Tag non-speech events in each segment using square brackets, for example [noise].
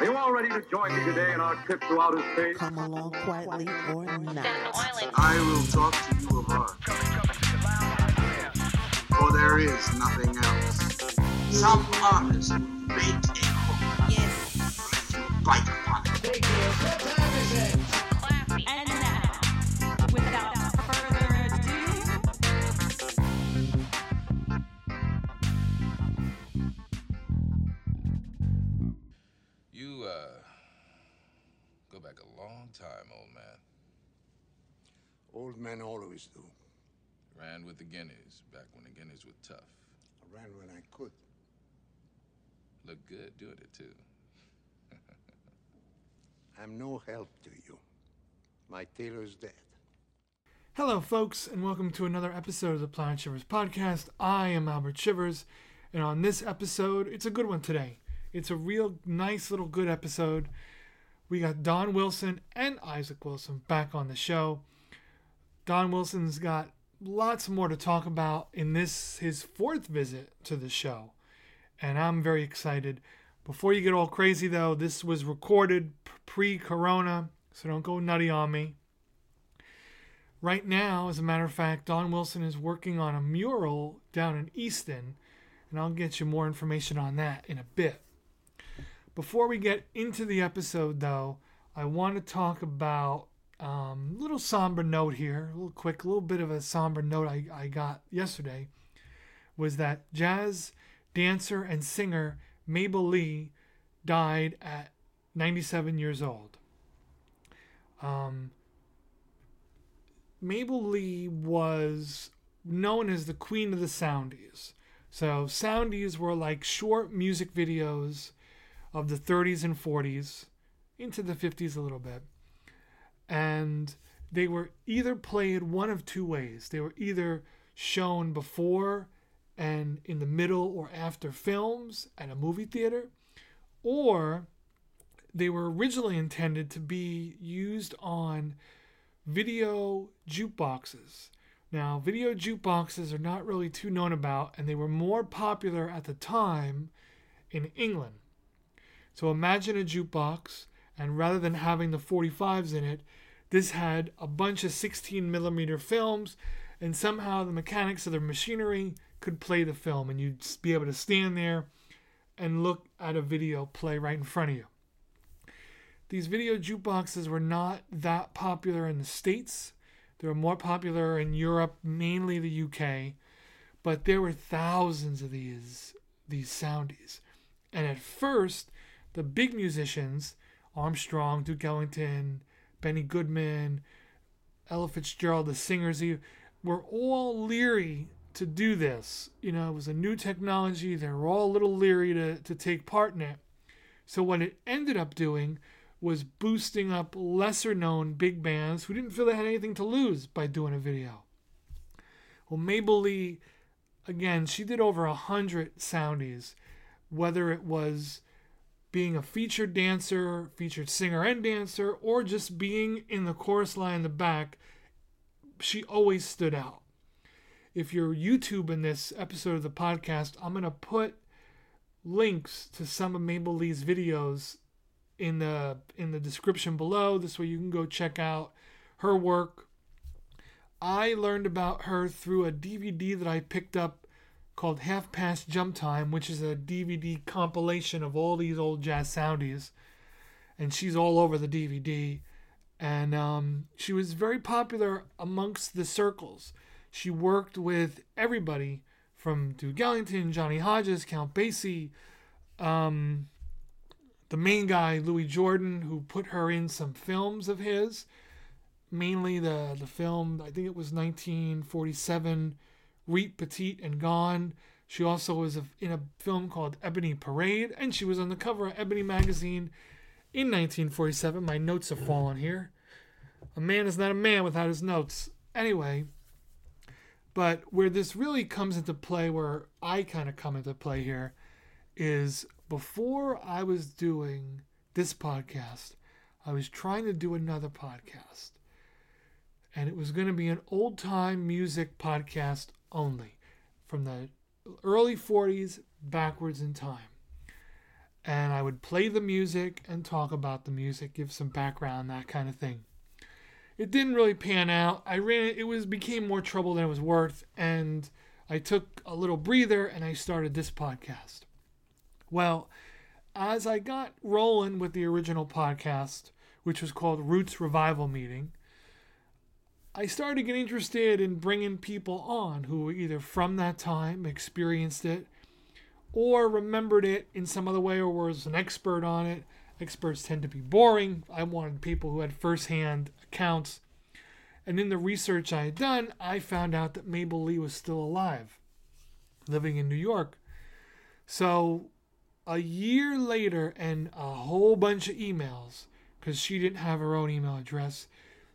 Are you all ready to join me today in our trip to outer space? Come along quietly or not. I will talk to you of art. For there is nothing else. Some artist made a hook. Yes. Bite upon it. And long time, old man. Old men always do. Ran with the Guineas back when the Guineas were tough. I ran when I could. Look good doing it, too. [laughs] I'm no help to you. My tailor's dead. Hello, folks, and welcome to another episode of the Planet Shivers podcast. I am Albert Shivers, and on this episode, it's a good one today. It's a real nice little good episode. We got Don Wilson and Isaac Wilson back on the show. Don Wilson's got lots more to talk about in this his fourth visit to the show, and I'm very excited. Before you get all crazy though, this was recorded pre-corona, so don't go nutty on me. Right now, as a matter of fact, Don Wilson is working on a mural down in Easton, and I'll get you more information on that in a bit. Before we get into the episode, though, I want to talk about um, a little somber note here, a little quick, a little bit of a somber note I, I got yesterday was that jazz dancer and singer Mabel Lee died at 97 years old. Um, Mabel Lee was known as the queen of the Soundies. So, Soundies were like short music videos of the 30s and 40s, into the 50s a little bit. And they were either played one of two ways. They were either shown before and in the middle or after films at a movie theater, or they were originally intended to be used on video jukeboxes. Now, video jukeboxes are not really too known about, and they were more popular at the time in England. So imagine a jukebox, and rather than having the 45s in it, this had a bunch of 16 millimeter films, and somehow the mechanics of the machinery could play the film, and you'd be able to stand there and look at a video play right in front of you. These video jukeboxes were not that popular in the States. They were more popular in Europe, mainly the UK, but there were thousands of these these soundies. And at first, the big musicians, Armstrong, Duke Ellington, Benny Goodman, Ella Fitzgerald, the singers, were all leery to do this. You know, it was a new technology. They were all a little leery to, to take part in it. So what it ended up doing was boosting up lesser known big bands who didn't feel they had anything to lose by doing a video. Well, Mabel Lee, again, she did over a hundred soundies, whether it was being a featured dancer, featured singer and dancer, or just being in the chorus line in the back, she always stood out. If you're YouTubing this episode of the podcast, I'm going to put links to some of Mabel Lee's videos in the in the description below. This way you can go check out her work. I learned about her through a DVD that I picked up called Half Past Jump Time, which is a DVD compilation of all these old jazz soundies. And she's all over the DVD. And um, she was very popular amongst the circles. She worked with everybody from Duke Ellington, Johnny Hodges, Count Basie, um, the main guy, Louis Jordan, who put her in some films of his, mainly the, the film, I think it was 1947, Reet Petite and Gone. She also was in a film called Ebony Parade, and she was on the cover of Ebony magazine in 1947. My notes have fallen here. A man is not a man without his notes. Anyway, but where this really comes into play, where I kind of come into play here, is before I was doing this podcast, I was trying to do another podcast. And it was going to be an old time music podcast only from the early 40s backwards in time. and I would play the music and talk about the music, give some background, that kind of thing. It didn't really pan out. I ran it was became more trouble than it was worth and I took a little breather and I started this podcast. Well, as I got rolling with the original podcast, which was called Roots Revival Meeting, I started to get interested in bringing people on who were either from that time, experienced it, or remembered it in some other way, or was an expert on it. Experts tend to be boring. I wanted people who had firsthand accounts. And in the research I had done, I found out that Mabel Lee was still alive, living in New York. So a year later, and a whole bunch of emails, because she didn't have her own email address.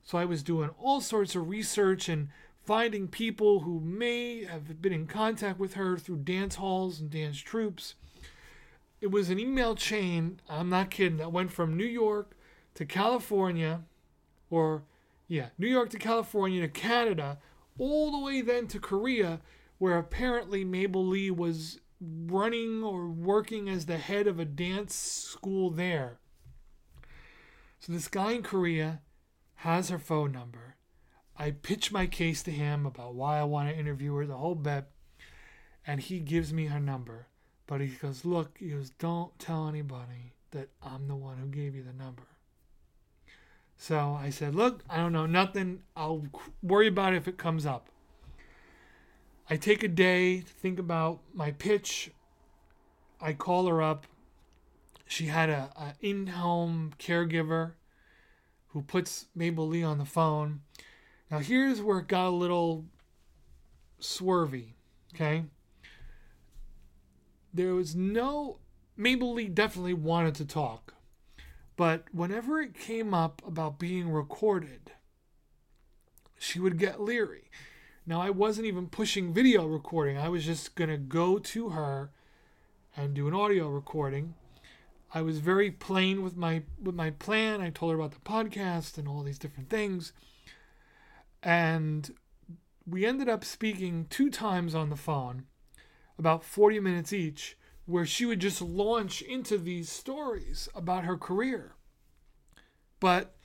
So I was doing all sorts of research and finding people who may have been in contact with her through dance halls and dance troupes. It was an email chain, I'm not kidding, that went from New York to California, or yeah, New York to California to Canada, all the way then to Korea, where apparently Mabel Lee was running or working as the head of a dance school there. So this guy in Korea has her phone number. I pitch my case to him about why I want to interview her, the whole bit, and he gives me her number. But he goes, Look, he goes, don't tell anybody that I'm the one who gave you the number. So I said, Look, I don't know nothing. I'll worry about it if it comes up. I take a day to think about my pitch. I call her up. She had a, a in-home caregiver who puts Mabel Lee on the phone. Now here's where it got a little swervy. Okay. There was no Mabel Lee definitely wanted to talk. But whenever it came up about being recorded, she would get leery. Now I wasn't even pushing video recording. I was just going to go to her and do an audio recording. I was very plain with my with my plan. I told her about the podcast and all these different things. And we ended up speaking two times on the phone, about 40 minutes each, where she would just launch into these stories about her career. But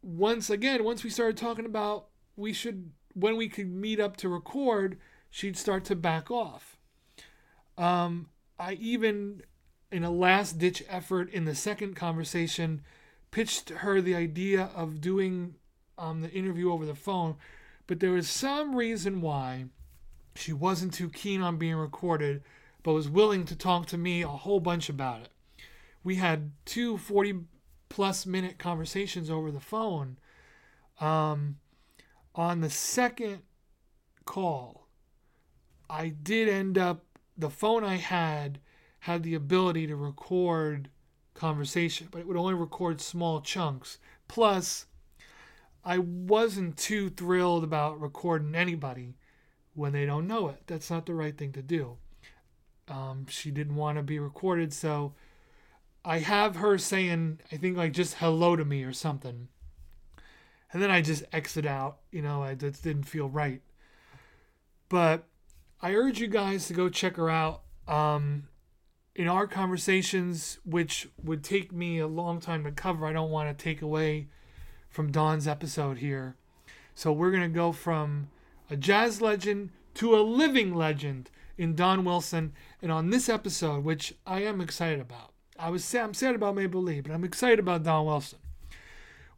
once again, once we started talking about we should when we could meet up to record, she'd start to back off. Um, I even, in a last ditch effort in the second conversation, pitched her the idea of doing um, the interview over the phone, but there was some reason why she wasn't too keen on being recorded, but was willing to talk to me a whole bunch about it. We had two 40 plus minute conversations over the phone. Um, on the second call, I did end up, the phone I had had the ability to record conversation, but it would only record small chunks. Plus, I wasn't too thrilled about recording anybody when they don't know it. That's not the right thing to do. Um, she didn't want to be recorded, so I have her saying, I think like just hello to me or something and then I just exit out. You know, I just didn't feel right. But I urge you guys to go check her out. Um, in our conversations, which would take me a long time to cover, I don't want to take away from Don's episode here. So we're going to go from a jazz legend to a living legend in Don Wilson. And on this episode, which I am excited about, I was I'm sad about Mabel Lee, but I'm excited about Don Wilson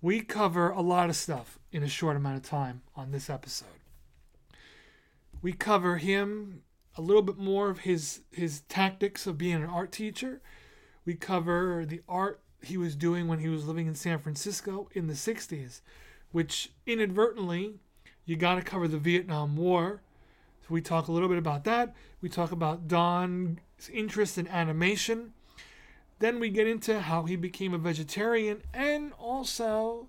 we cover a lot of stuff in a short amount of time on this episode. We cover him a little bit more of his his tactics of being an art teacher. We cover the art he was doing when he was living in San Francisco in the 60s, which inadvertently you got to cover the Vietnam War. So we talk a little bit about that. We talk about Don's interest in animation then we get into how he became a vegetarian and also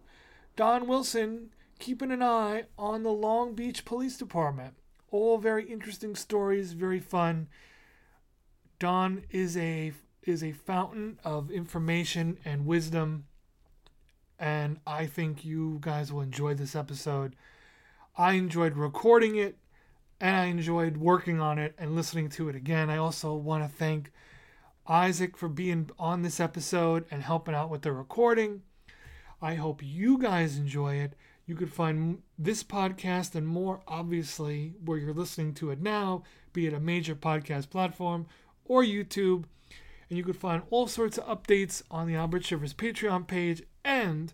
Don Wilson keeping an eye on the Long Beach Police Department. All very interesting stories, very fun. Don is a is a fountain of information and wisdom and I think you guys will enjoy this episode. I enjoyed recording it and I enjoyed working on it and listening to it again. I also want to thank Isaac for being on this episode and helping out with the recording. I hope you guys enjoy it. You could find this podcast and more, obviously, where you're listening to it now, be it a major podcast platform or YouTube. And you could find all sorts of updates on the Albert Shivers Patreon page and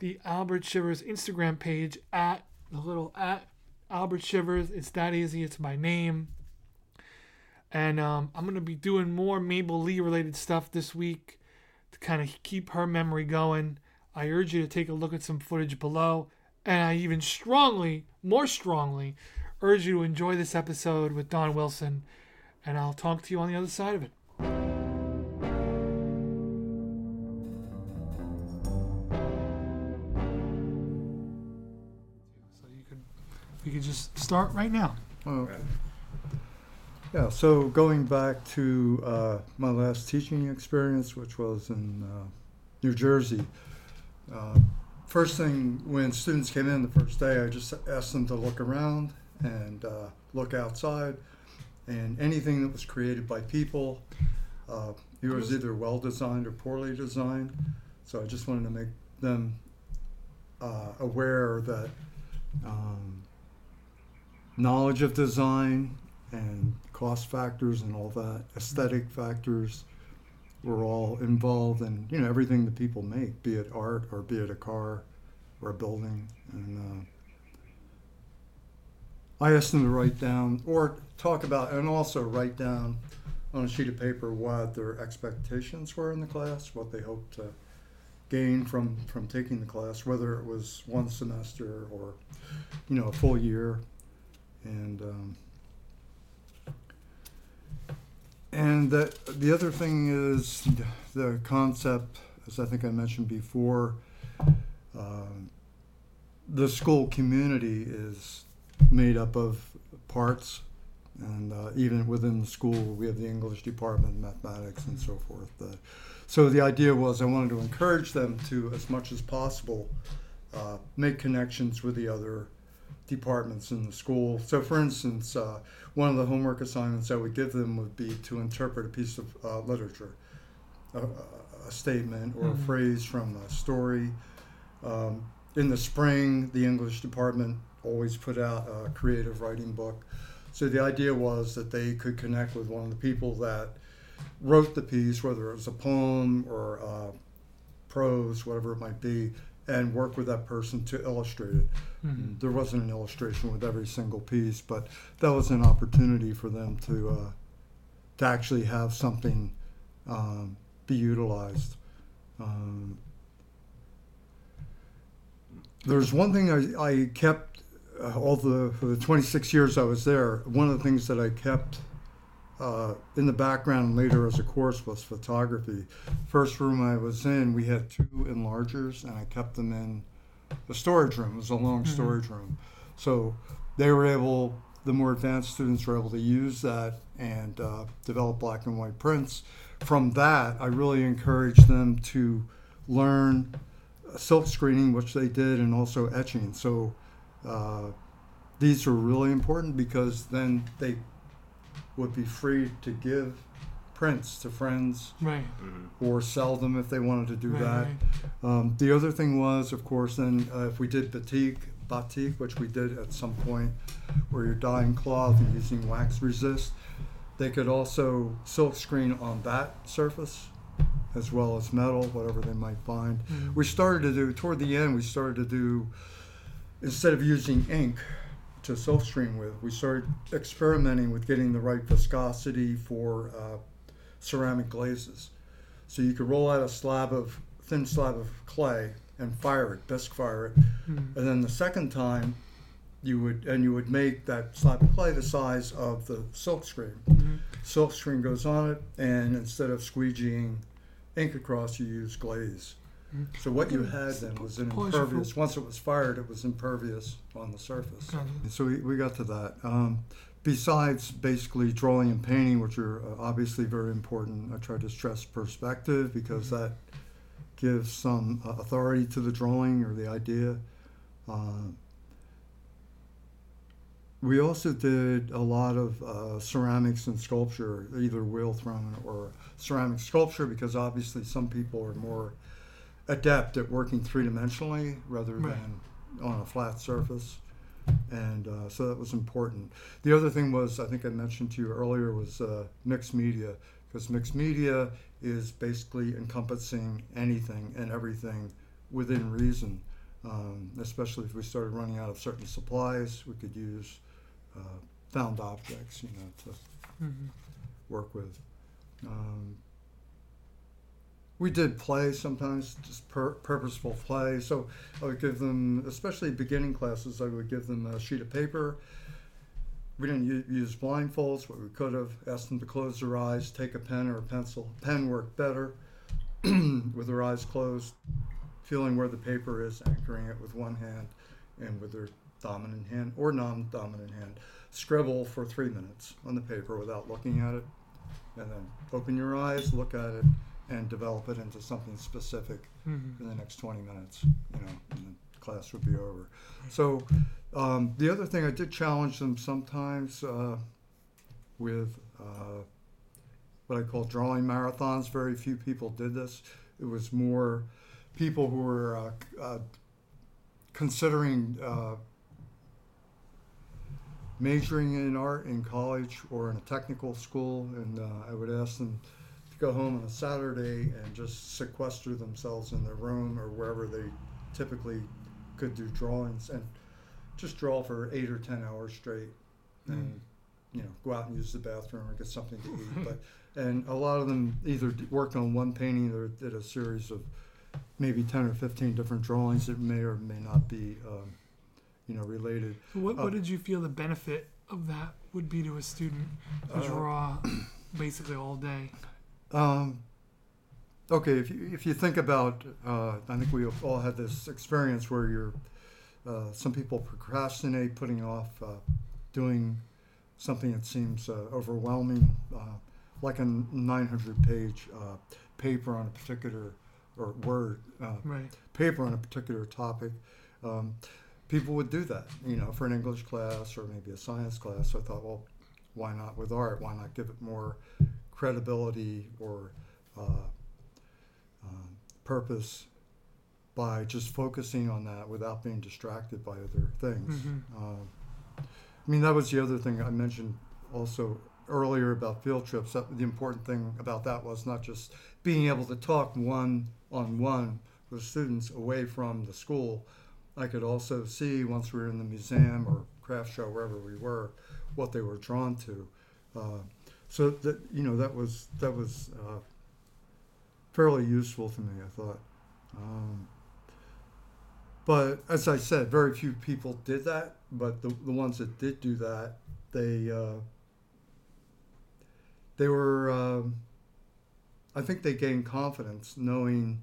the Albert Shivers Instagram page at the little at Albert Shivers. It's that easy. It's my name. And um, I'm going to be doing more Mabel Lee related stuff this week to kind of keep her memory going. I urge you to take a look at some footage below. And I even strongly, more strongly, urge you to enjoy this episode with Don Wilson. And I'll talk to you on the other side of it. So you could, we could just start right now. Oh, Yeah, so going back to uh, my last teaching experience, which was in uh, New Jersey, uh, first thing when students came in the first day, I just asked them to look around and uh, look outside, and anything that was created by people, uh, it was either well designed or poorly designed. So I just wanted to make them uh, aware that um, knowledge of design and cost factors and all that, aesthetic factors were all involved in you know everything that people make, be it art or be it a car or a building. And uh, I asked them to write down or talk about and also write down on a sheet of paper what their expectations were in the class, what they hoped to gain from from taking the class, whether it was one semester or you know a full year, and um, and the the other thing is the concept, as I think I mentioned before. Um, the school community is made up of parts, and uh, even within the school, we have the English department, mathematics, and so forth. Uh, so the idea was I wanted to encourage them to, as much as possible, uh, make connections with the other departments in the school. So, for instance, uh, one of the homework assignments I would give them would be to interpret a piece of uh, literature, a, a statement or a phrase from a story. Um, in the spring, the English department always put out a creative writing book. So the idea was that they could connect with one of the people that wrote the piece, whether it was a poem or uh, prose, whatever it might be, and work with that person to illustrate it. Mhm. There wasn't an illustration with every single piece, but that was an opportunity for them to uh, to actually have something um, be utilized. Um, there's one thing I, I kept uh, all the for the 26 years I was there. One of the things that I kept uh, in the background later as a course was photography. First room I was in, we had two enlargers, and I kept them in the storage room. It was a long storage room, so they were able. The more advanced students were able to use that and uh, develop black and white prints. From that, I really encouraged them to learn silk screening, which they did, and also etching. So uh, these are really important because then they would be free to give prints to friends Right. or sell them if they wanted to do Right, that. right. Um, the other thing was, of course, then uh, if we did batik, batik, which we did at some point, where you're dyeing cloth and using wax resist, they could also silk screen on that surface as well as metal, whatever they might find. Mm-hmm. We started to do, toward the end, we started to do, instead of using ink to silk screen with, we started experimenting with getting the right viscosity for uh, ceramic glazes. So you could roll out a slab of, thin slab of clay and fire it, bisque fire it. Mhm. And then the second time, you would, and you would make that slab of clay the size of the silk screen. Mhm. Silk screen goes on it, and instead of squeegeeing ink across, you use glaze. So what you had then was an Pause you for- impervious. Once it was fired, it was impervious on the surface. So we, we got to that. Um, besides basically drawing and painting, which are uh, obviously very important, I try to stress perspective because that gives some uh, authority to the drawing or the idea. Uh, we also did a lot of uh, ceramics and sculpture, either wheel thrown or ceramic sculpture, because obviously some people are more adept at working three dimensionally rather Right. than on a flat surface. And uh, so that was important. The other thing was, I think I mentioned to you earlier, was uh, mixed media, because mixed media is basically encompassing anything and everything within reason. Um, especially if we started running out of certain supplies, we could use uh, found objects, you know, to Mhm. work with. Um, we did play sometimes, just pur- purposeful play. So I would give them, especially beginning classes, I would give them a sheet of paper. We didn't u- use blindfolds, but we could have asked them to close their eyes, take a pen or a pencil. Pen worked better [clears throat] with their eyes closed, feeling where the paper is, anchoring it with one hand and with their dominant hand or non dominant hand. Scribble for three minutes on the paper without looking at it, and then open your eyes, look at it, and develop it into something specific Mhm. in the next 20 minutes, you know, and the class would be over. So um, the other thing, I did challenge them sometimes uh, with uh, what I call drawing marathons. Very few people did this. It was more people who were uh, uh, considering uh, majoring in art in college or in a technical school, and uh, I would ask them go home on a Saturday and just sequester themselves in their room or wherever they typically could do drawings and just draw for eight or ten hours straight, and you know go out and use the bathroom or get something to eat. but and a lot of them either worked on one painting or did a series of maybe ten or fifteen different drawings that may or may not be um, you know related. So what, Uh, what did you feel the benefit of that would be to a student to Uh, draw basically all day? Um, okay, if you, if you think about, uh, I think we all had this experience where you're, uh, some people procrastinate putting off uh, doing something that seems uh, overwhelming, uh, like a 900 page uh, paper on a particular, or word, uh, Right. paper on a particular topic. Um, people would do that, you know, for an English class or maybe a science class. So I thought, well, why not with art? Why not give it more credibility or uh, um, purpose by just focusing on that without being distracted by other things? Mhm. Um, I mean, that was the other thing I mentioned also earlier about field trips. That, the important thing about that was not just being able to talk one on one with students away from the school. I could also see once we were in the museum or craft show, wherever we were, what they were drawn to. Uh, so that you know that was that was uh, fairly useful to me. I thought. Um, but as I said, very few people did that. But the, the ones that did do that, they uh, they were. Um, I think they gained confidence knowing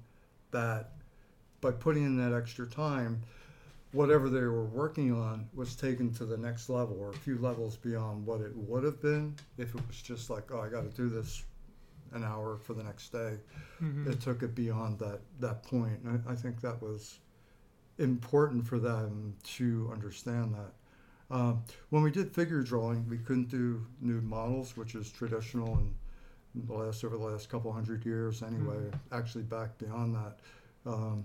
that by putting in that extra time, whatever they were working on was taken to the next level or a few levels beyond what it would have been if it was just like, oh, I got to do this an hour for the next day. Mhm. It took it beyond that that point. And I, I think that was important for them to understand that. Um, when we did figure drawing, we couldn't do nude models, which is traditional and the last over the last couple hundred years anyway. Actually, back beyond that. Um,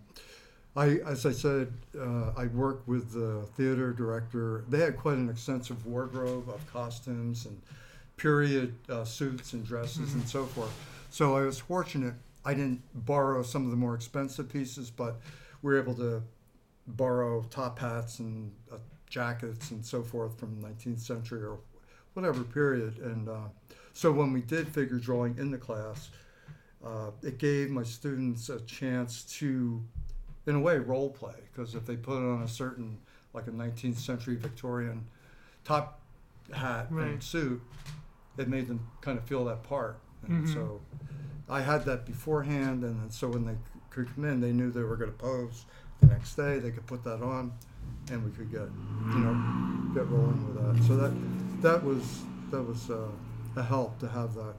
I, as I said, uh, I worked with the theater director. They had quite an extensive wardrobe of costumes and period uh, suits and dresses and so forth. So I was fortunate. I didn't borrow some of the more expensive pieces, but we were able to borrow top hats and uh, jackets and so forth from 19th century or whatever period. And uh, so when we did figure drawing in the class, uh, it gave my students a chance to, in a way, role play. Because if they put on a certain, like a 19th century Victorian top hat Right. and suit, it made them kind of feel that part. And Mhm. so I had that beforehand, and then so when they could come in, they knew they were going to pose the next day. They could put that on, and we could get, you know, get rolling with that. So that that was that was uh, a help to have that.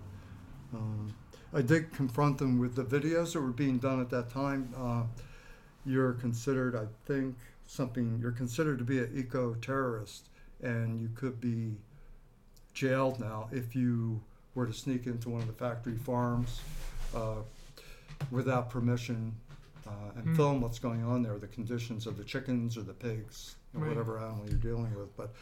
Um, I did confront them with the videos that were being done at that time. Uh, you're considered, I think, something. You're considered to be an eco-terrorist and you could be jailed now if you were to sneak into one of the factory farms uh, without permission uh, and Hmm. film what's going on there, the conditions of the chickens or the pigs, or Right. whatever animal you're dealing with. But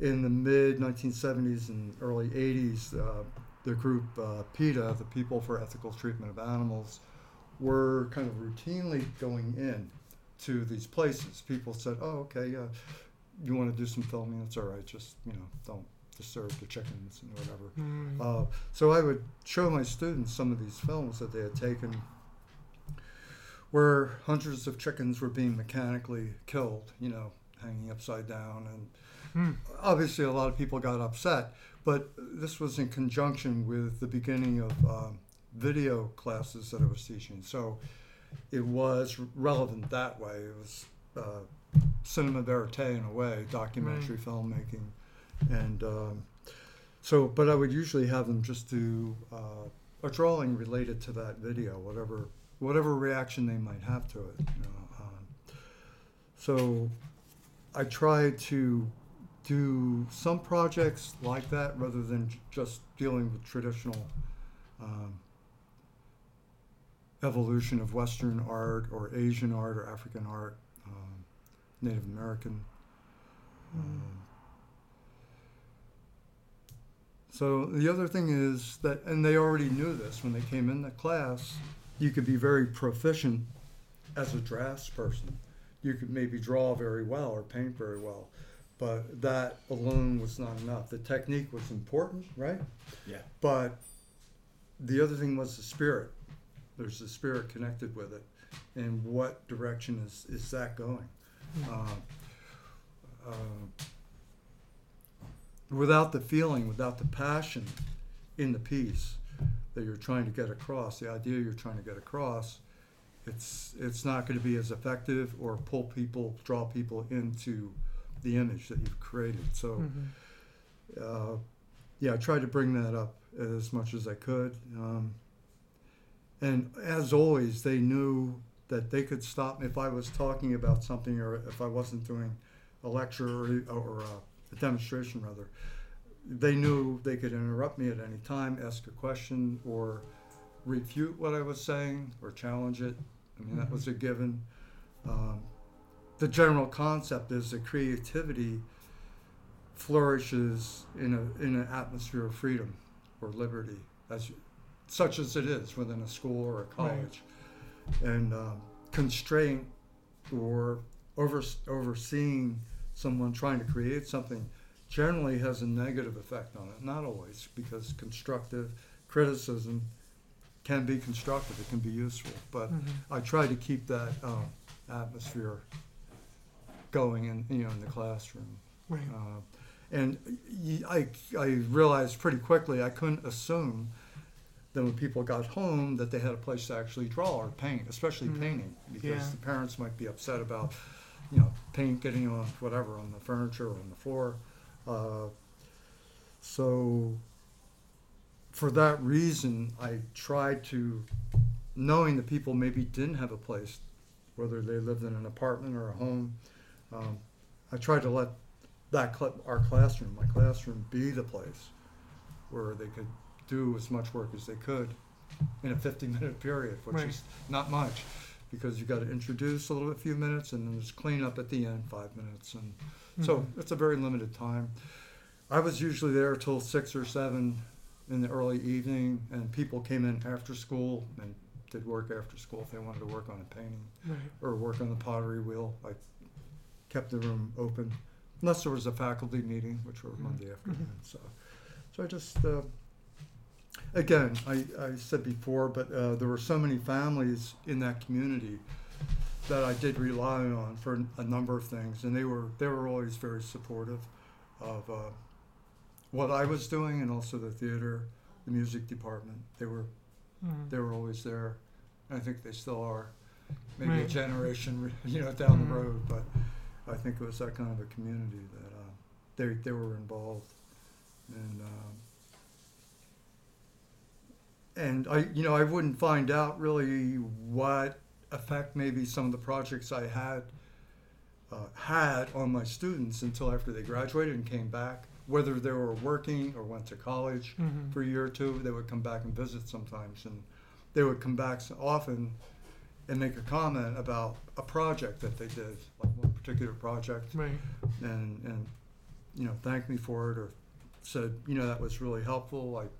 in the mid 1970s and early 80s, uh, the group uh, PETA, the People for Ethical Treatment of Animals, were kind of routinely going in to these places. People said, "Oh, okay, uh, you want to do some filming? That's all right. Just you know, don't disturb the chickens and whatever." Mm. Uh, so I would show my students some of these films that they had taken where hundreds of chickens were being mechanically killed, you know, hanging upside down. And Hmm. obviously, a lot of people got upset, but this was in conjunction with the beginning of um, video classes that I was teaching. So it was relevant that way. It was uh, cinema verite in a way, documentary filmmaking. And um, so, but I would usually have them just do uh, a drawing related to that video, whatever whatever reaction they might have to it. You know? um, so I tried to do some projects like that rather than j- just dealing with traditional um, evolution of Western art or Asian art or African art, um, Native American. Um, so the other thing is that, and they already knew this when they came in the class, you could be very proficient as a drafts person. You could maybe draw very well or paint very well, but that alone was not enough. The technique was important, right? Yeah. But the other thing was the spirit. There's the spirit connected with it, and what direction is is that going? Uh, uh, without the feeling, without the passion in the piece that you're trying to get across, the idea you're trying to get across, it's it's not going to be as effective or pull people, draw people into the image that you've created. So, uh, yeah, I tried to bring that up as much as I could. Um, and as always, they knew that they could stop me if I was talking about something or if I wasn't doing a lecture or, or a, a demonstration, rather. They knew they could interrupt me at any time, ask a question, or refute what I was saying or challenge it. I mean, that was a given. Um, the general concept is that creativity flourishes in a in an atmosphere of freedom or liberty, as such as it is within a school or a college, and um, constraint or over, overseeing someone trying to create something generally has a negative effect on it. Not always, because constructive criticism can be constructive, it can be useful. But I try to keep that um, atmosphere going in, you know, in the classroom. Right. Uh, and I, I realized pretty quickly I couldn't assume that when people got home that they had a place to actually draw or paint, especially painting, because Yeah. the parents might be upset about, you know, paint getting on whatever on the furniture or on the floor. Uh, so for that reason, I tried to, knowing that people maybe didn't have a place, whether they lived in an apartment or a home, um, I tried to let that cl- our classroom, my classroom, be the place where they could do as much work as they could in a 50 minute period, which Right. is not much because you got to introduce a little few minutes, and then there's cleanup at the end, five minutes, and so hmm. it's a very limited time. I was usually there till six or seven in the early evening, and people came in after school and did work after school if they wanted to work on a painting Right. or work on the pottery wheel. I kept the room open, unless there was a faculty meeting, which were hmm. Monday afternoon. Mm-hmm. So, so I just, uh, again, I, I said before, but uh, there were so many families in that community that I did rely on for a number of things, and they were they were always very supportive of uh, what I was doing, and also the theater, the music department. They were Mm. they were always there. I think they still are. Maybe a generation, [laughs] you know, down Mhm. the road, but I think it was that kind of a community that uh, they they were involved, and um, and I you know I wouldn't find out really what effect maybe some of the projects I had uh, had on my students until after they graduated and came back. Whether they were working or went to college Mhm. for a year or two, they would come back and visit sometimes, and they would come back so often and make a comment about a project that they did, like one particular project, Right. and and you know thank me for it or said you know that was really helpful. Like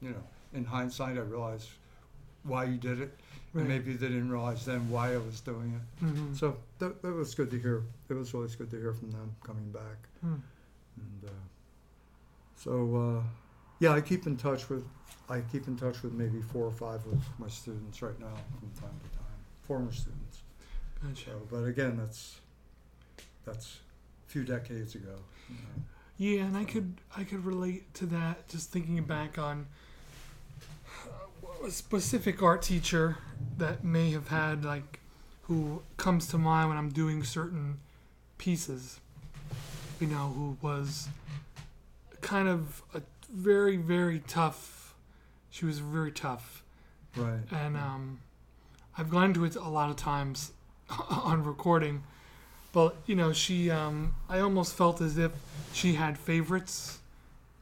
you know in hindsight, I realized why you did it. Right. And maybe they didn't realize then why I was doing it. Mhm. So that, that was good to hear. It was always good to hear from them coming back. Hmm. And uh, so, uh, yeah, I keep in touch with I keep in touch with maybe four or five of my students right now from time to time, former students. Gotcha. So, but again, that's that's a few decades ago. You know. Yeah, and I could I could relate to that. Just thinking back on a specific art teacher that may have had like who comes to mind when I'm doing certain pieces. You know, who was kind of a very very tough. She was very tough, Right. and um, I've gone into it a lot of times [laughs] on recording. But you know, she um, I almost felt as if she had favorites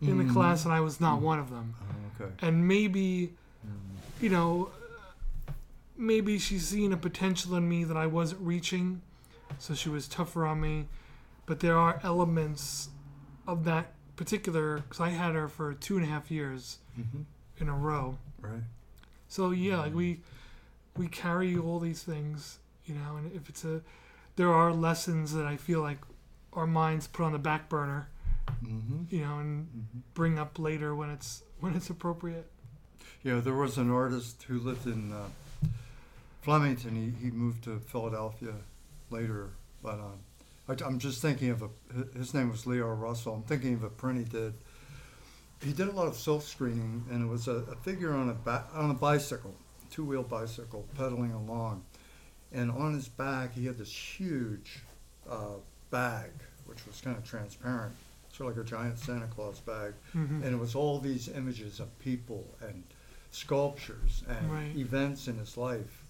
in the Mhm. class, and I was not one of them. Oh, okay. And maybe, you know, maybe she's seen a potential in me that I wasn't reaching, so she was tougher on me. But there are elements of that particular because I had her for two and a half years hmm in a row. Right. So yeah, like we we carry all these things, you know, and if it's a there are lessons that I feel like our minds put on the back burner, hmm you know, and hmm bring up later when it's when it's appropriate. Yeah, there was an artist who lived in uh, Flemington. He, he moved to Philadelphia later, but um, I, am just thinking of a. His name was Leo Russell. I'm thinking of a print he did. He did a lot of silk screening, and it was a, a figure on a ba- on a bicycle, two wheel bicycle, pedaling along, and on his back he had this huge uh, bag, which was kind of transparent, sort of like a giant Santa Claus bag Mm-hmm. and it was all these images of people and sculptures and Right. events in his life,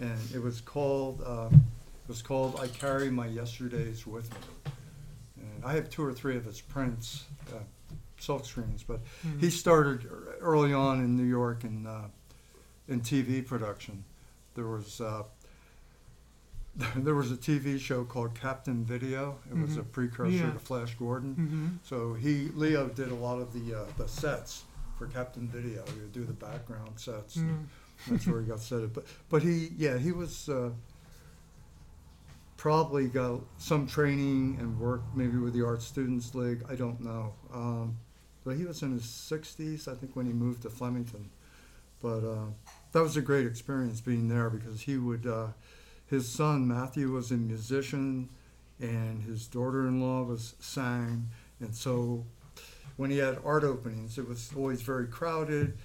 and it was called uh, it was called "I Carry My Yesterdays with Me," and I have two or three of his prints, uh, silk screens. But he started early on in New York in uh, in TV production. There was uh, [laughs] there was a TV show called Captain Video. It was a Mhm. precursor Yeah. to Flash Gordon. Mm-hmm. So he Leo did a lot of the uh, the sets for Captain Video. He would do the background sets. and Mm. That's where he got set up. But but he yeah he was uh, probably got some training and work maybe with the Art Students League. I don't know. Um, but he was in his 60s I think when he moved to Flemington. But uh, that was a great experience being there because he would uh, his son Matthew was a musician and his daughter-in-law was sang and so when he had art openings it was always very crowded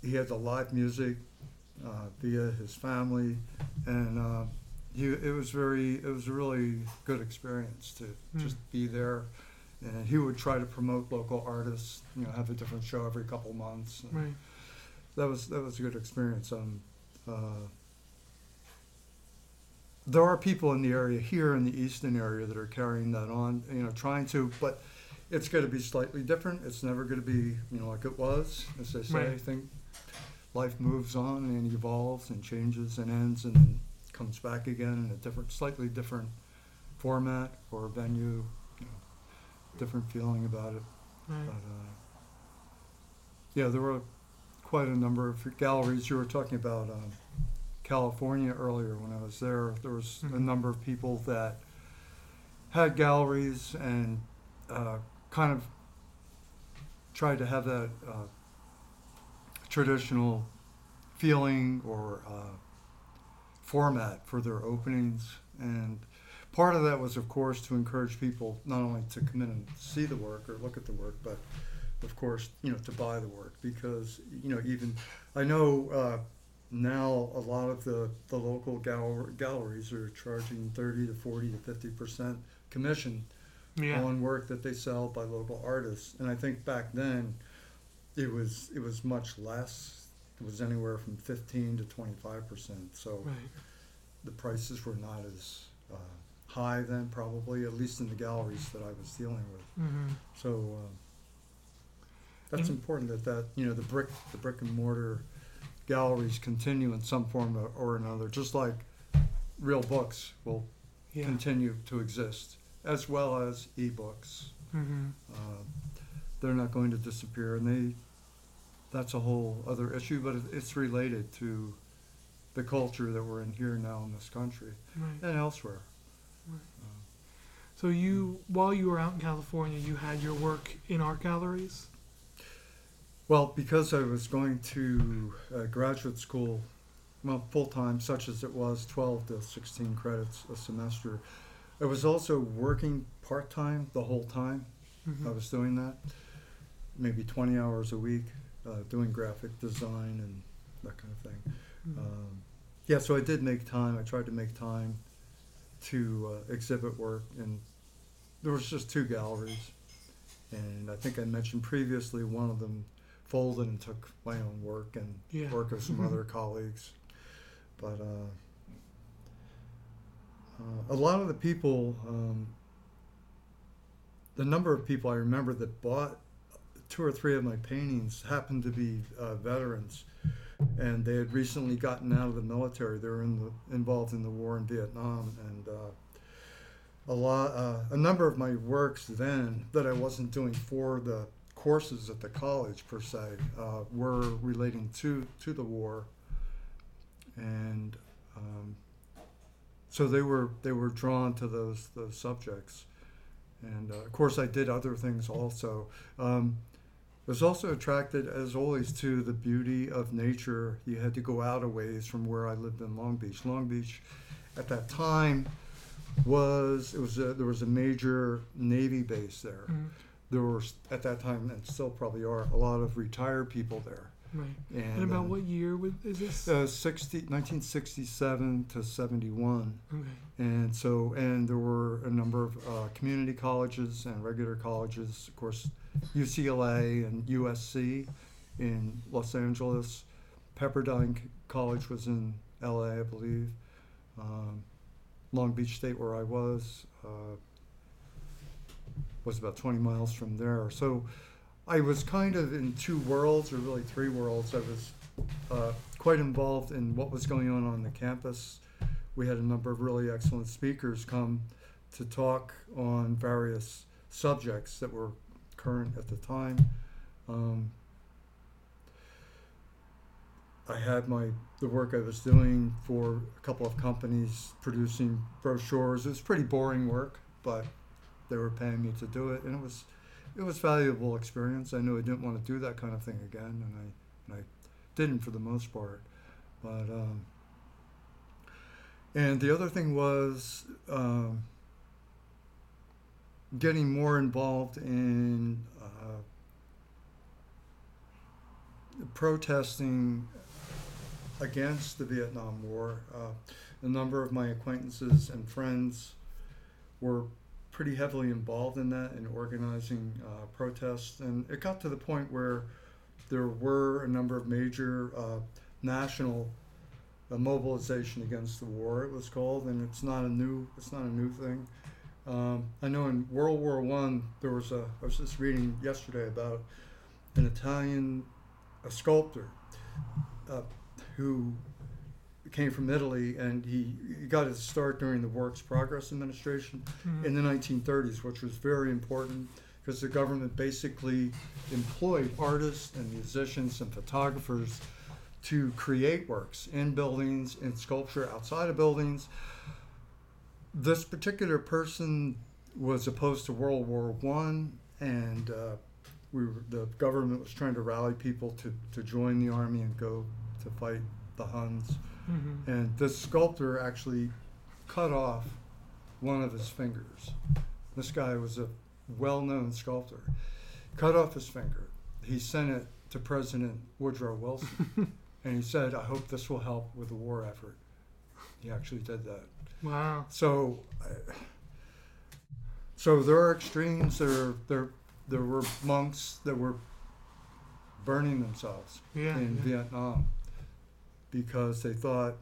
he had the live music uh, via his family and uh, he, it was very it was a really good experience to just be there and he would try to promote local artists you know have a different show every couple months Right. that was that was a good experience. Um, uh, there are people in the area here in the eastern area that are carrying that on, you know, trying to, but it's going to be slightly different. It's never going to be, you know, like it was, as they say. I think life moves on and evolves and changes and ends and then comes back again in a different, slightly different format or venue, you know, different feeling about it. Right. But, uh, yeah, there were quite a number of galleries. You were talking about um, California earlier when I was there. There was a Mhm. number of people that had galleries and uh, kind of tried to have that uh, traditional feeling or uh, format for their openings. And part of that was, of course, to encourage people not only to come in and see the work or look at the work, but of course, you know, to buy the work because you know even I know uh, now a lot of the the local gal- galleries are charging thirty to forty to fifty percent commission Yeah. on work that they sell by local artists, and I think back then it was it was much less. It was anywhere from fifteen to twenty five percent. So Right. the prices were not as uh, high then, probably at least in the galleries that I was dealing with. hmm So um, that's Mhm. important that that you know the brick the brick and mortar galleries continue in some form or, or another, just like real books will Yeah. continue to exist, as well as ebooks. hmm Uh, they're not going to disappear, and they that's a whole other issue, but it, it's related to the culture that we're in here now in this country Right. and elsewhere. So you, while you were out in California, you had your work in art galleries. Well, because I was going to uh, graduate school, well, full time, such as it was, 12 to 16 credits a semester, I was also working part time the whole time. Mhm. I was doing that, maybe 20 hours a week, uh, doing graphic design and that kind of thing. Mhm. Um, yeah, so I did make time. I tried to make time to uh, exhibit work, and there was just two galleries, and I think I mentioned previously one of them folded and took my own work and Yeah. work of some [laughs] other colleagues, but uh, uh, a lot of the people, um, the number of people I remember that bought two or three of my paintings happened to be uh, veterans. And they had recently gotten out of the military. They were in the, involved in the war in Vietnam, and uh, a lot, uh, a number of my works then that I wasn't doing for the courses at the college per se uh, were relating to to the war, and um, so they were they were drawn to those those subjects, and uh, of course I did other things also. Um, was also attracted, as always, to the beauty of nature. You had to go out a ways from where I lived in Long Beach. Long Beach, at that time, was it was a, there was a major Navy base there. Mhm. There were at that time, and still probably are, a lot of retired people there. Right. And, And about um, what year was, is this? Uh, 60, 1967 to 71. okay. And so, and there were a number of uh, community colleges and regular colleges, of course, UCLA and USC in Los Angeles. Pepperdine College was in LA, I believe. Um, Long Beach State, where I was, uh, was about 20 miles from there. So I was kind of in two worlds, or really three worlds. I was uh, quite involved in what was going on on the campus we had a number of really excellent speakers come to talk on various subjects that were current at the time. Um, I had my the work I was doing for a couple of companies producing brochures. It was pretty boring work, but they were paying me to do it, and it was it was valuable experience. I knew I didn't want to do that kind of thing again, and I and I didn't for the most part, but. Um, and the other thing was um, getting more involved in uh, protesting against the Vietnam War. Uh, a number of my acquaintances and friends were pretty heavily involved in that and organizing uh, protests. And it got to the point where there were a number of major uh, national a mobilization against the war. It was called, and it's not a new it's not a new thing. Um, I know in World War One there was a I was just reading yesterday about an Italian a sculptor uh, who came from Italy, and he, he got his start during the Works Progress Administration Mhm. in the 1930s, which was very important because the government basically employed artists and musicians and photographers to create works in buildings, in sculpture outside of buildings. This particular person was opposed to World War One, and uh, we were, the government was trying to rally people to, to join the army and go to fight the Huns. Mhm. And this sculptor actually cut off one of his fingers. This guy was a well-known sculptor. Cut off his finger. He sent it to President Woodrow Wilson, [laughs] and he said, "I hope this will help with the war effort." He actually did that. Wow. So, so there are extremes. There, there, there were monks that were burning themselves Yeah. in yeah. Vietnam because they thought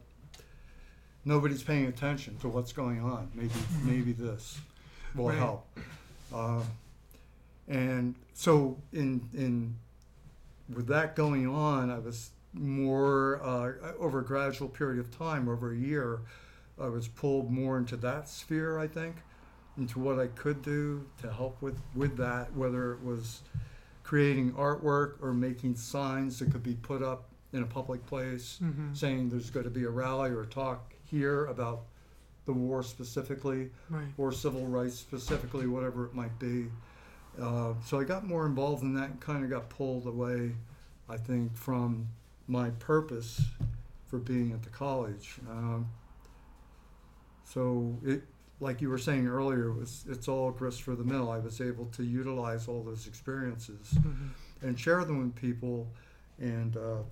nobody's paying attention to what's going on. Maybe maybe this will Right. help. Uh, and so in in with that going on, I was more uh, over a gradual period of time, over a year, I was pulled more into that sphere. I think into what I could do to help with with that, whether it was creating artwork or making signs that could be put up in a public place Mhm. saying there's going to be a rally or a talk here about the war specifically Right. or civil rights specifically, whatever it might be. Uh, so I got more involved in that and kind of got pulled away, I think, from my purpose for being at the college. Um, so it, like you were saying earlier, it was it's all grist for the mill. I was able to utilize all those experiences Mhm. and share them with people and uh,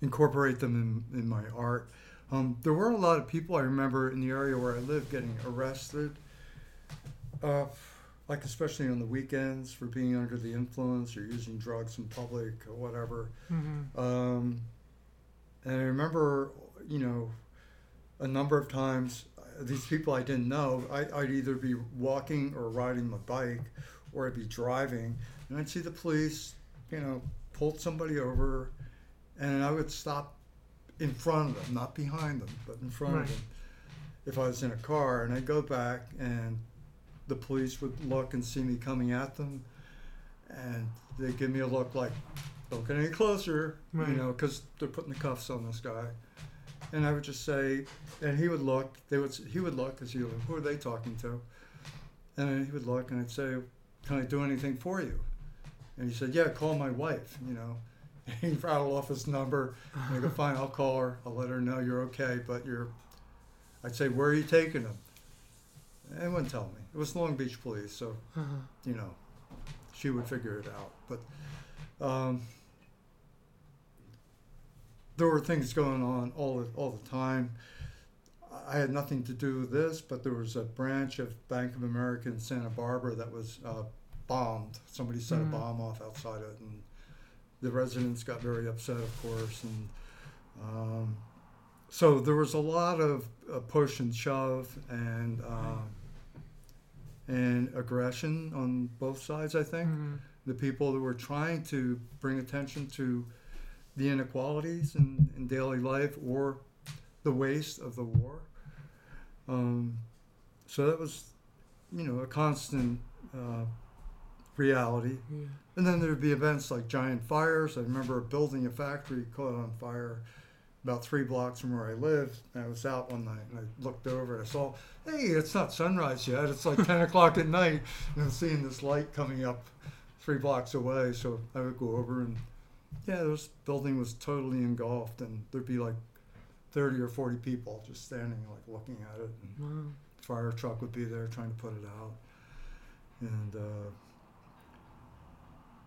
incorporate them in, in my art. Um, there were a lot of people I remember in the area where I lived getting arrested, uh, like especially on the weekends for being under the influence or using drugs in public or whatever. Mhm. Um, and I remember, you know, a number of times uh, these people I didn't know, I, I'd either be walking or riding my bike or I'd be driving and I'd see the police, you know, pulled somebody over and I would stop in front of them, not behind them, but in front Right. of them if I was in a car. And I'd go back and the police would look and see me coming at them and they'd give me a look like, don't get any closer, Right. you know, because they're putting the cuffs on this guy. And I would just say, and he would look. They would. He would look because he would, who are they talking to? And then he would look, and I'd say, "Can I do anything for you?" And he said, "Yeah, call my wife." You know, he rattled off his number. And I go, "Fine, I'll call her. I'll let her know you're okay, but you're." I'd say, "Where are you taking him?" And they wouldn't tell me. It was Long Beach Police, so Uh-huh. you know, she would figure it out. But um, there were things going on all the, all the time. I had nothing to do with this, but there was a branch of Bank of America in Santa Barbara that was uh, bombed. Somebody set Mm. a bomb off outside of it, and the residents got very upset, of course. And um, so there was a lot of uh, push and shove and um, and aggression on both sides. I think Mhm. the people that were trying to bring attention to the inequalities in, in daily life or the waste of the war. Um, so that was, you know, a constant uh, reality. Yeah. And then there'd be events like giant fires. I remember building a factory caught on fire about three blocks from where I lived. And I was out one night and I looked over and I saw, hey, it's not sunrise yet. It's like 10 [laughs] o'clock at night. And I'm seeing this light coming up three blocks away. So I would go over and, yeah, this building was totally engulfed. And there'd be like 30 or 40 people just standing, like looking at it. And Wow. fire truck would be there trying to put it out. And uh,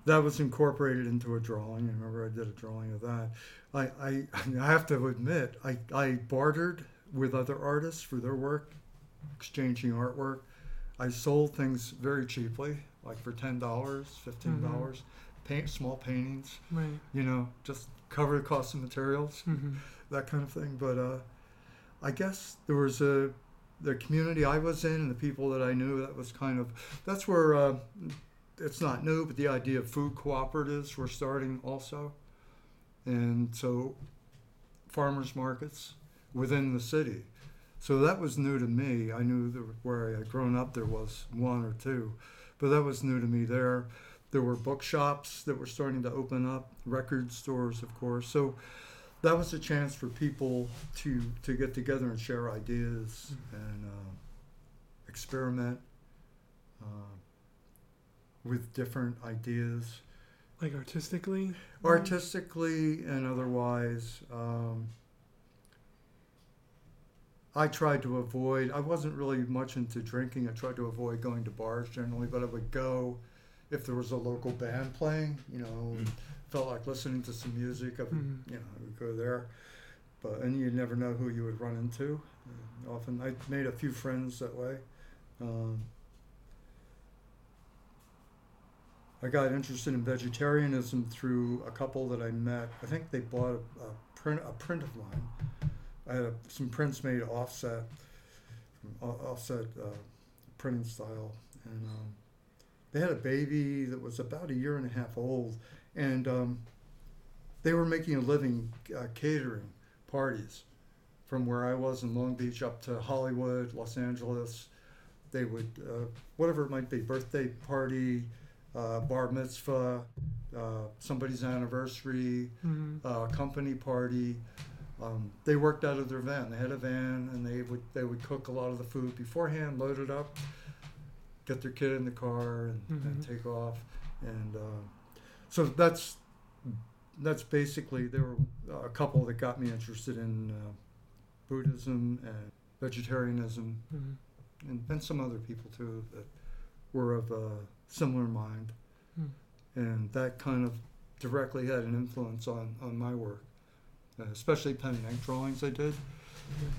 that was incorporated into a drawing. I remember I did a drawing of that. I, I, I have to admit, I, I bartered with other artists for their work, exchanging artwork. I sold things very cheaply, like for $10, $15, dollars paint, small paintings, Right. you know, just cover the cost of materials Mhm. that kind of thing. But uh, I guess there was a the community I was in and the people that I knew. That was kind of that's where uh, it's not new, but the idea of food cooperatives were starting also, and so farmers markets within the city. So that was new to me. I knew that where I had grown up there was one or two, but that was new to me there. There were bookshops that were starting to open up, record stores, of course. So that was a chance for people to to get together and share ideas and uh, experiment uh, with different ideas, Like artistically. artistically and otherwise. Um, I tried to avoid. I wasn't really much into drinking. I tried to avoid going to bars generally, but I would go if there was a local band playing. You know, felt like listening to some music. I would, Mhm. you know, I would go there. But and you never know who you would run into. Uh, often, I made a few friends that way. Um, I got interested in vegetarianism through a couple that I met. I think they bought a, a print a print of mine I had a, some prints made offset, offset uh, printing style, and um, they had a baby that was about a year and a half old, and um, they were making a living uh, catering parties from where I was in Long Beach up to Hollywood, Los Angeles. They would, uh, whatever it might be, birthday party, uh, bar mitzvah, uh, somebody's anniversary, Mhm. uh, company party. Um, they worked out of their van. They had a van, and they would they would cook a lot of the food beforehand, load it up, get their kid in the car, and, and Mhm. take off. And uh, so that's that's basically there were a couple that got me interested in uh, Buddhism and vegetarianism, Mhm. and, and some other people too that were of a similar mind, Hmm. and that kind of directly had an influence on, on my work, uh, especially pen and ink drawings I did.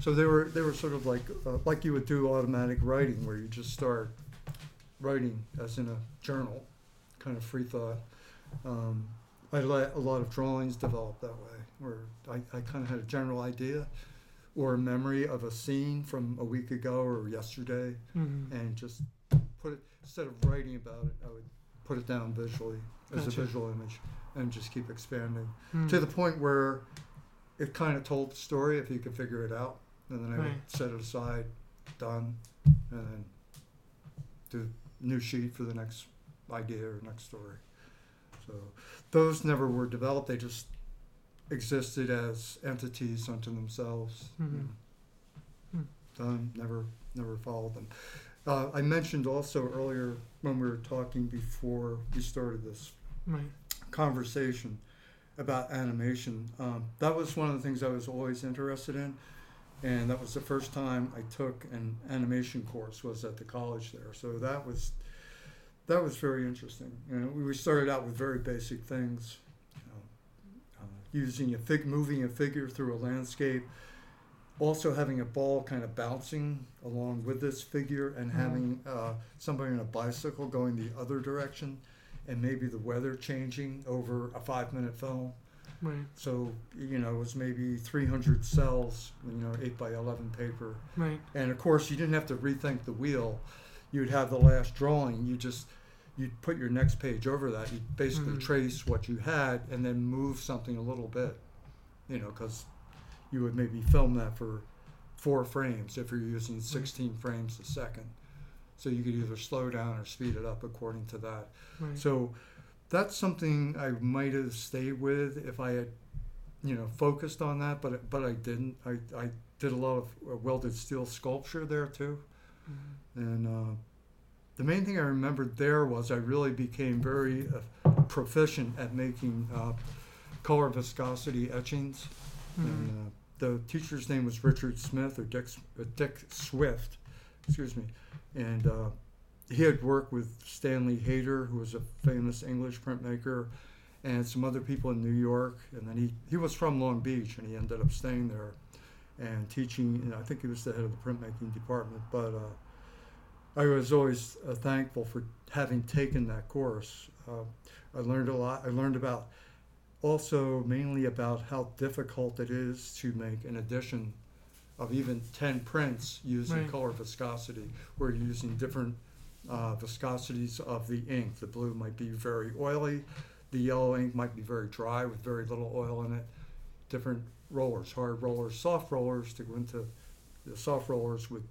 So they were they were sort of like uh, like you would do automatic writing, where you just start writing as in a journal, kind of free thought. Um, I let a lot of drawings develop that way, where I, I kind of had a general idea or a memory of a scene from a week ago or yesterday, Mhm. and just put it instead of writing about it, I would put it down visually as Gotcha. a visual image, and just keep expanding Mm. to the point where it kind of told the story if you could figure it out, and then I Right. would set it aside, done, and then do new sheet for the next idea or next story. So those never were developed; they just existed as entities unto themselves. Mhm. Hmm. Done. Never, never followed them. Uh, I mentioned also earlier when we were talking before we started this Right. conversation about animation. Um, that was one of the things I was always interested in, and that was the first time I took an animation course was at the college there. So that was that was very interesting. You know, we started out with very basic things, you know, uh, using a fig, moving a figure through a landscape. Also having a ball kind of bouncing along with this figure, and having uh, somebody on a bicycle going the other direction and maybe the weather changing over a five minute film. Right. So, you know, it was maybe 300 cels, you know, 8 by 11 paper. Right. And of course, you didn't have to rethink the wheel. You'd have the last drawing. You just, you'd put your next page over that. You'd basically Mhm. trace what you had and then move something a little bit, you know, because you would maybe film that for four frames if you're using 16 frames a second. So you could either slow down or speed it up according to that. Right. So that's something I might have stayed with if I had, you know, focused on that, but but I didn't. I, I did a lot of uh, welded steel sculpture there too, Mhm. and uh, the main thing I remembered there was I really became very uh, proficient at making uh, color viscosity etchings. And Mhm. uh, the teacher's name was Richard Smith or Dick, uh, Dick Swift, excuse me. And uh, he had worked with Stanley Hayter, who was a famous English printmaker, and some other people in New York. And then he, he was from Long Beach and he ended up staying there and teaching. And I think he was the head of the printmaking department. But uh, I was always uh, thankful for having taken that course. Uh, I learned a lot. I learned about also mainly about how difficult it is to make an edition of even 10 prints using Right. color viscosity. You're using different uh, viscosities of the ink. The blue might be very oily. The yellow ink might be very dry with very little oil in it. Different rollers hard rollers soft rollers to go into the soft rollers would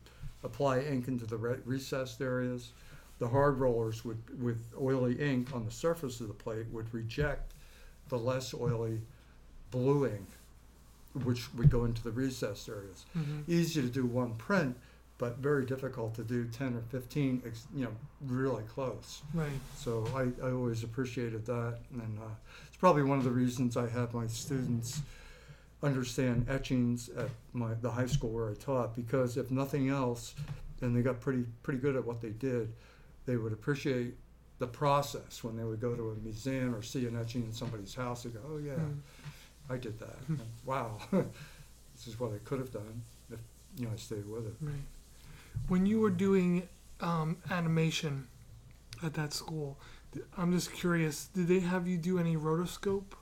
apply ink into the re- recessed areas. The hard rollers would with oily ink on the surface of the plate would reject the less oily blue ink, which would go into the recessed areas. Mhm. Easy to do one print, but very difficult to do 10 or 15, ex- you know, really close. Right. So I, I always appreciated that. And uh, it's probably one of the reasons I have my students understand etchings at my, the high school where I taught, because if nothing else, and they got pretty, pretty good at what they did, they would appreciate the process when they would go to a museum or see an etching in somebody's house. They go, oh, yeah, Mm. I did that. And, wow, [laughs] this is what I could have done if, you know, I stayed with it. Right. When you were doing um, animation at that school, I'm just curious. Did they have you do any rotoscope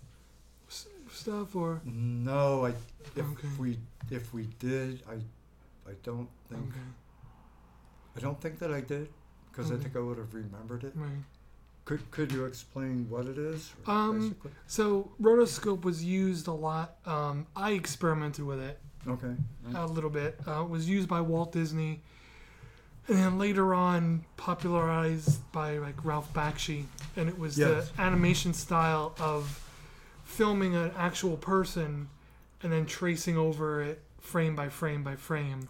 stuff or? No, I, if Okay. we, if we did, I, I don't think, Okay. I don't think that I did, because I think I would have remembered it. Right. Could Could you explain what it is? Um, basically? So rotoscope was used a lot. Um, I experimented with it Okay. a little bit. Uh, it was used by Walt Disney, and then later on popularized by like Ralph Bakshi, and it was Yes. the animation style of filming an actual person and then tracing over it frame by frame by frame.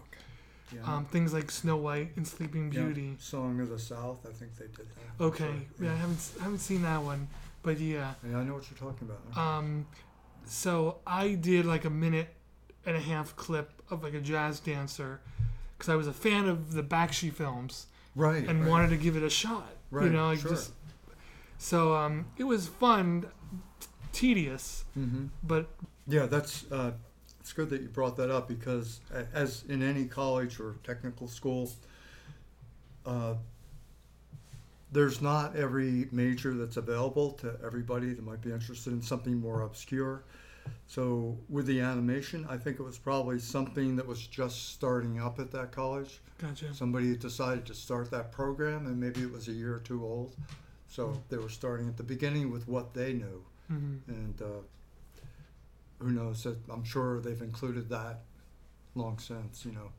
Yeah. Um, things like Snow White and Sleeping Yeah, Beauty. Song of the South. I think they did that. Okay, Sorry, yeah, I haven't I haven't seen that one, but yeah. Yeah, I know what you're talking about. Um, so I did like a minute and a half clip of like a jazz dancer because I was a fan of the Bakshi films right. and right. wanted to give it a shot. Right. You know, like sure. just so um, it was fun, t- tedious, hmm but Yeah, that's uh, it's good that you brought that up because as in any college or technical school, uh, there's not every major that's available to everybody that might be interested in something more obscure. So with the animation, I think it was probably something that was just starting up at that college. gotcha. Somebody decided to start that program, and maybe it was a year or two old. So they were starting at the beginning with what they knew hmm and uh, who knows I'm sure they've included that long since, you know.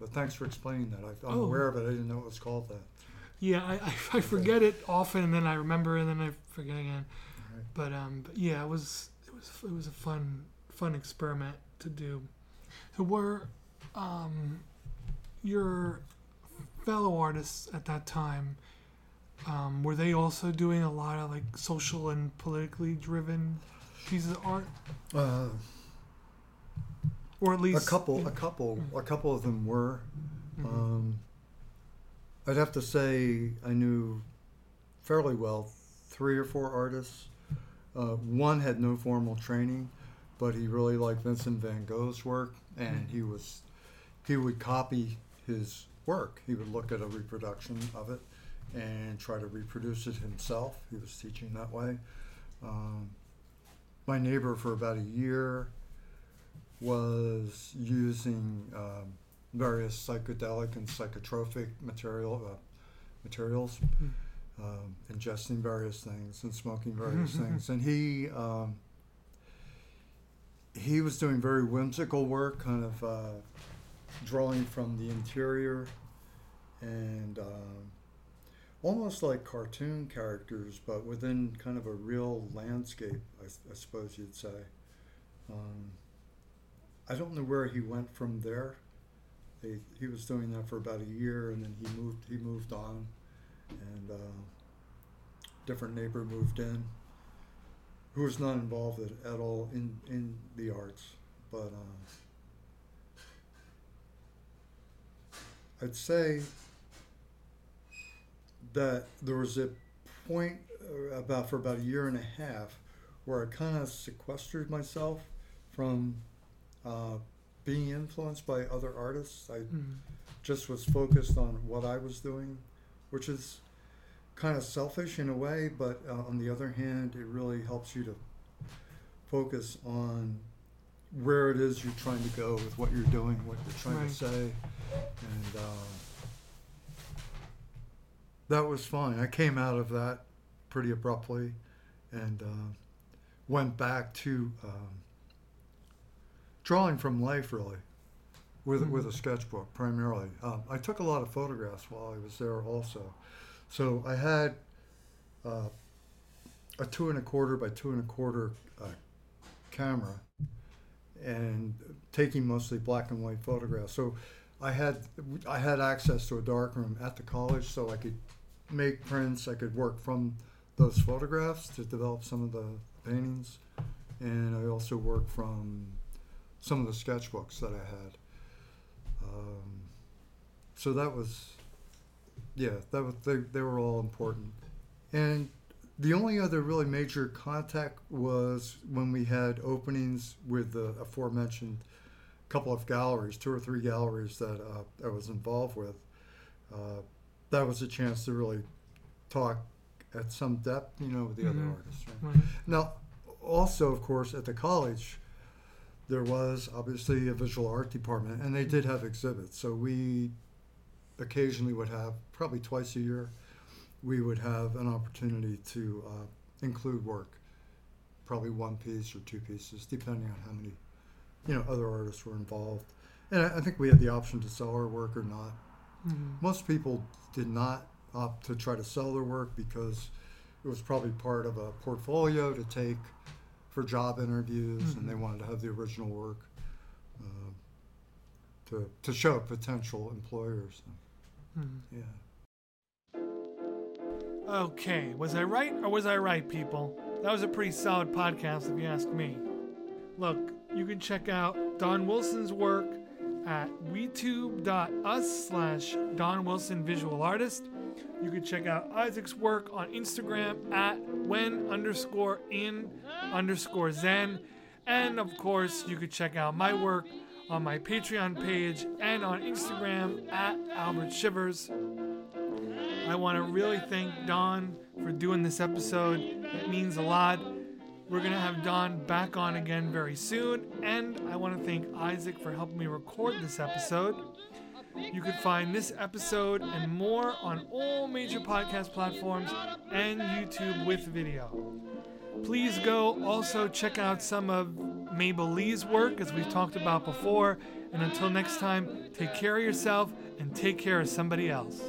But thanks for explaining that. I, I'm Oh. aware of it. I didn't know it was called that. Yeah, I, I, I forget it often, and then I remember, and then I forget again. Right. But um, but yeah, it was it was it was a fun fun experiment to do. So were um, your fellow artists at that time um, were they also doing a lot of like social and politically driven pieces of art, Uh, or at least a couple, a couple, a couple of them were. Um, I'd have to say I knew fairly well three or four artists. Uh, one had no formal training, but he really liked Vincent Van Gogh's work, and he was he would copy his work. He would look at a reproduction of it and try to reproduce it himself. He was teaching that way. Um, my neighbor for about a year was using um, various psychedelic and psychotropic material uh, materials, um, ingesting various things and smoking various [laughs] things, and he um, he was doing very whimsical work, kind of uh, drawing from the interior and um, almost like cartoon characters, but within kind of a real landscape, I suppose you'd say. Um, I don't know where he went from there. He, he was doing that for about a year, and then he moved. He moved on, and uh, different neighbor moved in, who was not involved at, at all in in the arts, but um, I'd say that there was a point uh, about for about a year and a half where I kind of sequestered myself from uh, being influenced by other artists. I Mhm. just was focused on what I was doing, which is kind of selfish in a way, but uh, on the other hand, it really helps you to focus on where it is you're trying to go with what you're doing, what you're trying Right. to say, and um, that was fine. I came out of that pretty abruptly, and uh, went back to um, drawing from life, really, with with a sketchbook primarily. Um, I took a lot of photographs while I was there, also. So I had uh, a two and a quarter by two and a quarter uh, camera, and taking mostly black and white photographs. So I had I had access to a darkroom at the college, so I could make prints. I could work from those photographs to develop some of the paintings, and I also worked from some of the sketchbooks that I had. Um, so that was, yeah, that was they, they were all important, and the only other really major contact was when we had openings with the aforementioned couple of galleries, two or three galleries that uh, I was involved with. Uh, that was a chance to really talk at some depth, you know, with the Mhm. other artists. Right? Right. Now, also, of course, at the college, there was obviously a visual art department, and they did have exhibits. So we occasionally would have, probably twice a year, we would have an opportunity to uh, include work, probably one piece or two pieces, depending on how many, you know, other artists were involved. And I, I think we had the option to sell our work or not. Mm-hmm. Most people did not opt to try to sell their work because it was probably part of a portfolio to take for job interviews, and they mm-hmm. wanted to have the original work uh, to to show potential employers. Mm-hmm. Yeah. Okay, was I right or was I right, people? That was a pretty solid podcast, if you ask me. Look, you can check out Don Wilson's work at weetube.us slash Don Wilson Visual Artist. You can check out Isaac's work on Instagram at when underscore in underscore zen. And of course, you could check out my work on my Patreon page and on Instagram at Albert Shivers. I want to really thank Don for doing this episode. It means a lot. We're going to have Don back on again very soon. And I want to thank Isaac for helping me record this episode. You can find this episode and more on all major podcast platforms and YouTube with video. Please go also check out some of Mabel Lee's work, as we've talked about before. And until next time, take care of yourself and take care of somebody else.